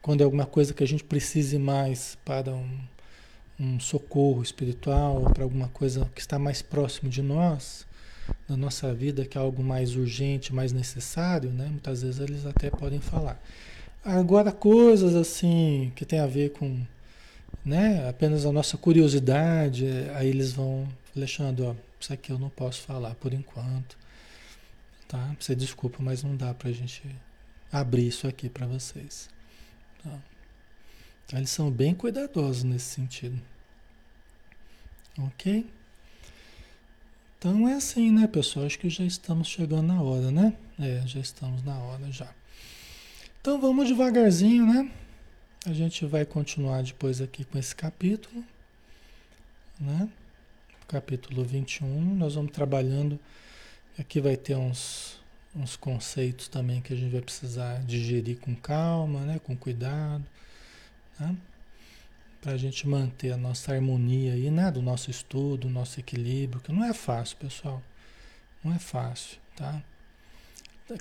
A: Quando é alguma coisa que a gente precise mais para um, um socorro espiritual, para alguma coisa que está mais próximo de nós, na nossa vida que é algo mais urgente, mais necessário, né? Muitas vezes eles até podem falar. Agora coisas assim que tem a ver com, né? Apenas a nossa curiosidade, aí eles vão, Alexandre, ó, isso aqui eu não posso falar por enquanto, tá? Você desculpa, mas não dá pra gente abrir isso aqui para vocês. Tá? Eles são bem cuidadosos nesse sentido. Ok? Então é assim, né, pessoal? Acho que já estamos chegando na hora, né? É, já estamos na hora já. Então vamos devagarzinho, né? A gente vai continuar depois aqui com esse capítulo, né? Capítulo 21, nós vamos trabalhando. Aqui vai ter uns, uns conceitos também que a gente vai precisar digerir com calma, né? Com cuidado, né? Para a gente manter a nossa harmonia aí, né? Do nosso estudo, nosso equilíbrio, que não é fácil, pessoal. Não é fácil, tá?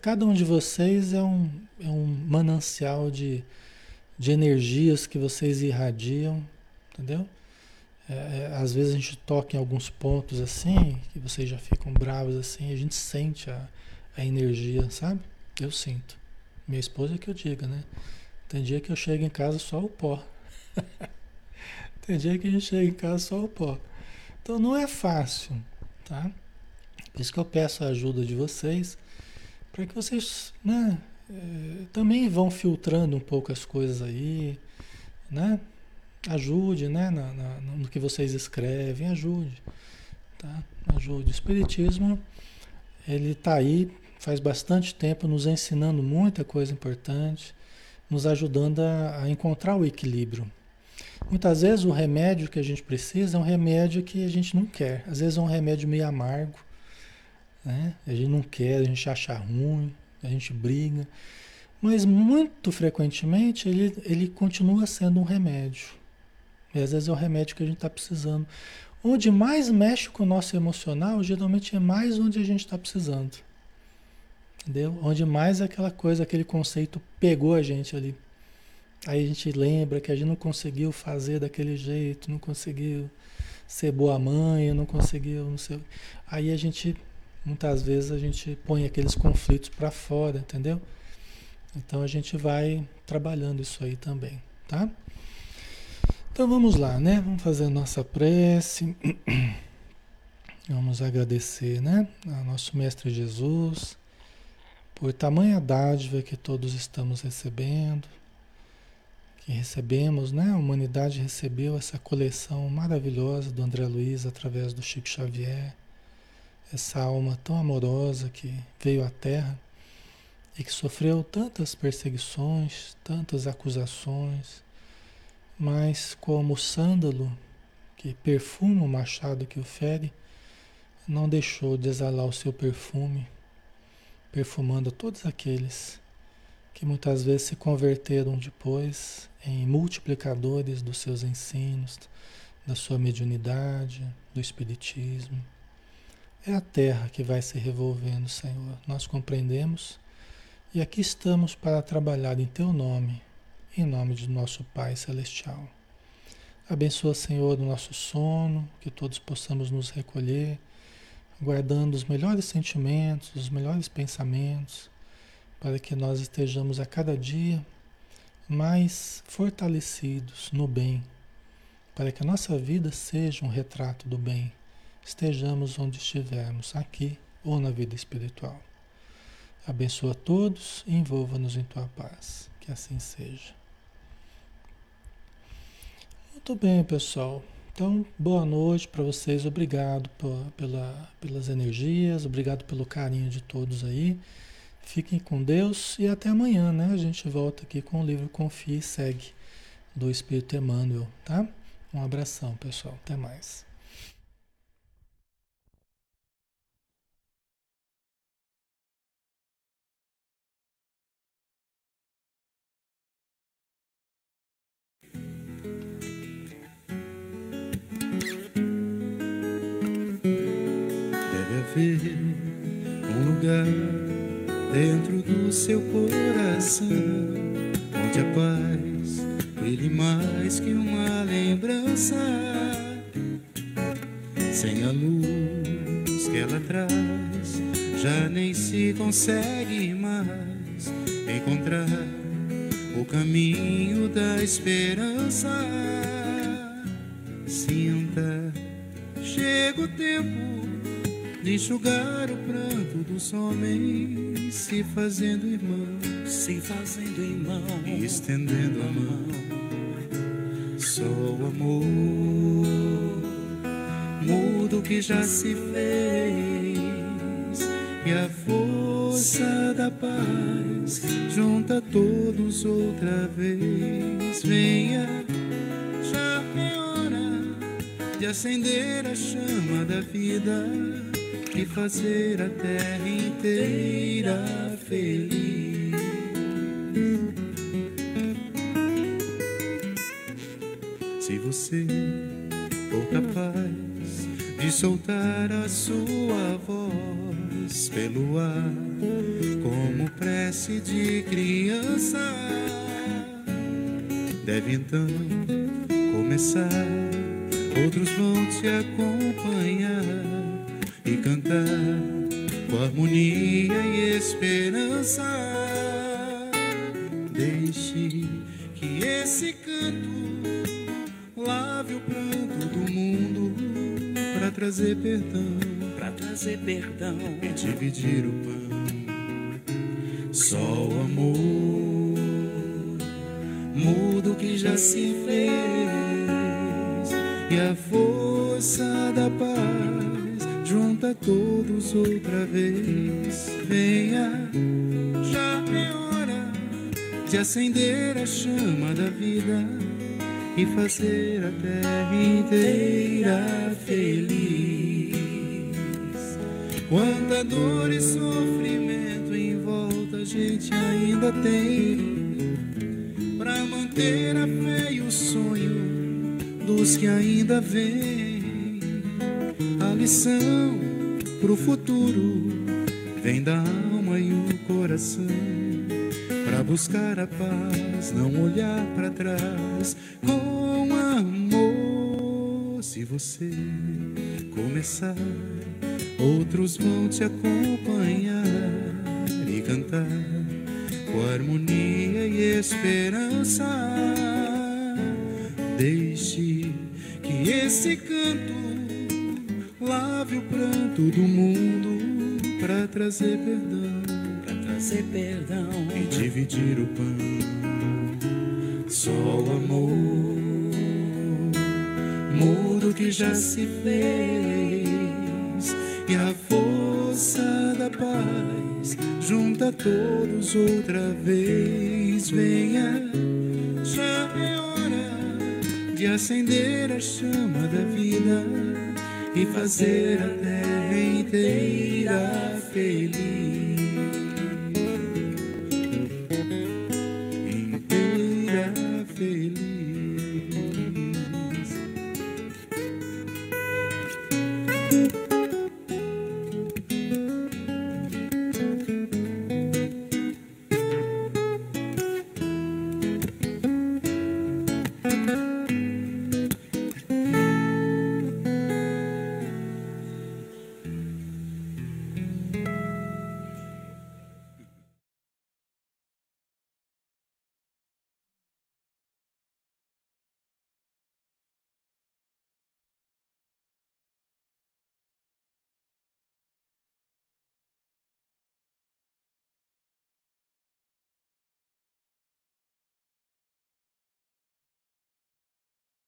A: Cada um de vocês é um, é um manancial de, de energias que vocês irradiam, entendeu? É, é, às vezes a gente toca em alguns pontos assim, que vocês já ficam bravos assim, a gente sente a, a energia, sabe? Eu sinto. Minha esposa é que eu diga, né? Tem dia que eu chego em casa só o pó. Tem dia que a gente chega em casa só o pó. Então não é fácil, tá? Por isso que eu peço a ajuda de vocês, para que vocês, né, é, também vão filtrando um pouco as coisas aí, né? Ajude, né, na, na, no que vocês escrevem, ajude, tá? Ajude. O Espiritismo, ele está aí faz bastante tempo nos ensinando muita coisa importante, nos ajudando a, a encontrar o equilíbrio, Muitas vezes o remédio que a gente precisa é um remédio que a gente não quer. Às vezes é um remédio meio amargo, né? A gente não quer, a gente acha ruim, a gente briga. Mas muito frequentemente ele, ele continua sendo um remédio. E às vezes é o remédio que a gente está precisando. Onde mais mexe com o nosso emocional, geralmente é mais onde a gente está precisando. Entendeu? Onde mais aquela coisa, aquele conceito pegou a gente ali. Aí a gente lembra que a gente não conseguiu fazer daquele jeito, não conseguiu ser boa mãe, não conseguiu, não sei. Aí a gente, muitas vezes, a gente põe aqueles conflitos para fora, entendeu? Então a gente vai trabalhando isso aí também, tá? Então vamos lá, né? Vamos fazer a nossa prece. Vamos agradecer, né? Ao nosso Mestre Jesus por tamanha dádiva que todos estamos recebendo, que recebemos, né? A humanidade recebeu essa coleção maravilhosa do André Luiz através do Chico Xavier, essa alma tão amorosa que veio à Terra e que sofreu tantas perseguições, tantas acusações mas como o sândalo que perfuma o machado que o fere, não deixou de exalar o seu perfume, perfumando todos aqueles que muitas vezes se converteram depois em multiplicadores dos seus ensinos, da sua mediunidade, do espiritismo. É a terra que vai se revolvendo, Senhor. Nós compreendemos e aqui estamos para trabalhar em teu nome em nome de nosso Pai Celestial. Abençoa, Senhor, o nosso sono, que todos possamos nos recolher, guardando os melhores sentimentos, os melhores pensamentos, para que nós estejamos a cada dia mais fortalecidos no bem, para que a nossa vida seja um retrato do bem, estejamos onde estivermos, aqui ou na vida espiritual. Abençoa todos e envolva-nos em tua paz. Que assim seja. Muito bem, pessoal. Então, boa noite para vocês. Obrigado pela, pelas energias, obrigado pelo carinho de todos aí. Fiquem com Deus e até amanhã, né? A gente volta aqui com o livro Confie e Segue, do Espírito Emmanuel, tá? Um abração, pessoal. Até mais.
B: ver um lugar dentro do seu coração onde a paz brilhe mais que uma lembrança. Sem a luz que ela traz já nem se consegue mais encontrar o caminho da esperança. Sinta chega o tempo de enxugar o pranto dos homens, se fazendo irmão,
C: se fazendo irmão,
B: e estendendo a mão. Só o amor muda o que já se fez, e a força da paz junta todos outra vez. Venha, já é hora de acender a chama da vida e fazer a terra inteira feliz. Se você for capaz de soltar a sua voz pelo ar, como prece de criança, deve então começar. Outros vão te acompanhar e cantar com harmonia e esperança. Deixe que esse canto lave o pranto do mundo para trazer perdão,
C: para trazer perdão
B: e dividir o pão. Só o amor muda o que já se fez e a força da paz junta todos outra vez. Venha, já é hora de acender a chama da vida e fazer a terra inteira feliz. Quanta dor e sofrimento em volta a gente ainda tem para manter a fé e o sonho luz que ainda vem, a lição pro futuro vem da alma e o coração. Pra buscar a paz, não olhar para trás com amor. Se você começar, outros vão te acompanhar e cantar com harmonia e esperança. Deixe que esse canto lave o pranto do mundo para trazer perdão,
C: para trazer perdão
B: e dividir o pão. Só o amor, mudo que já se fez e a força da paz junta todos outra vez. Venha, já é hora de acender fazer a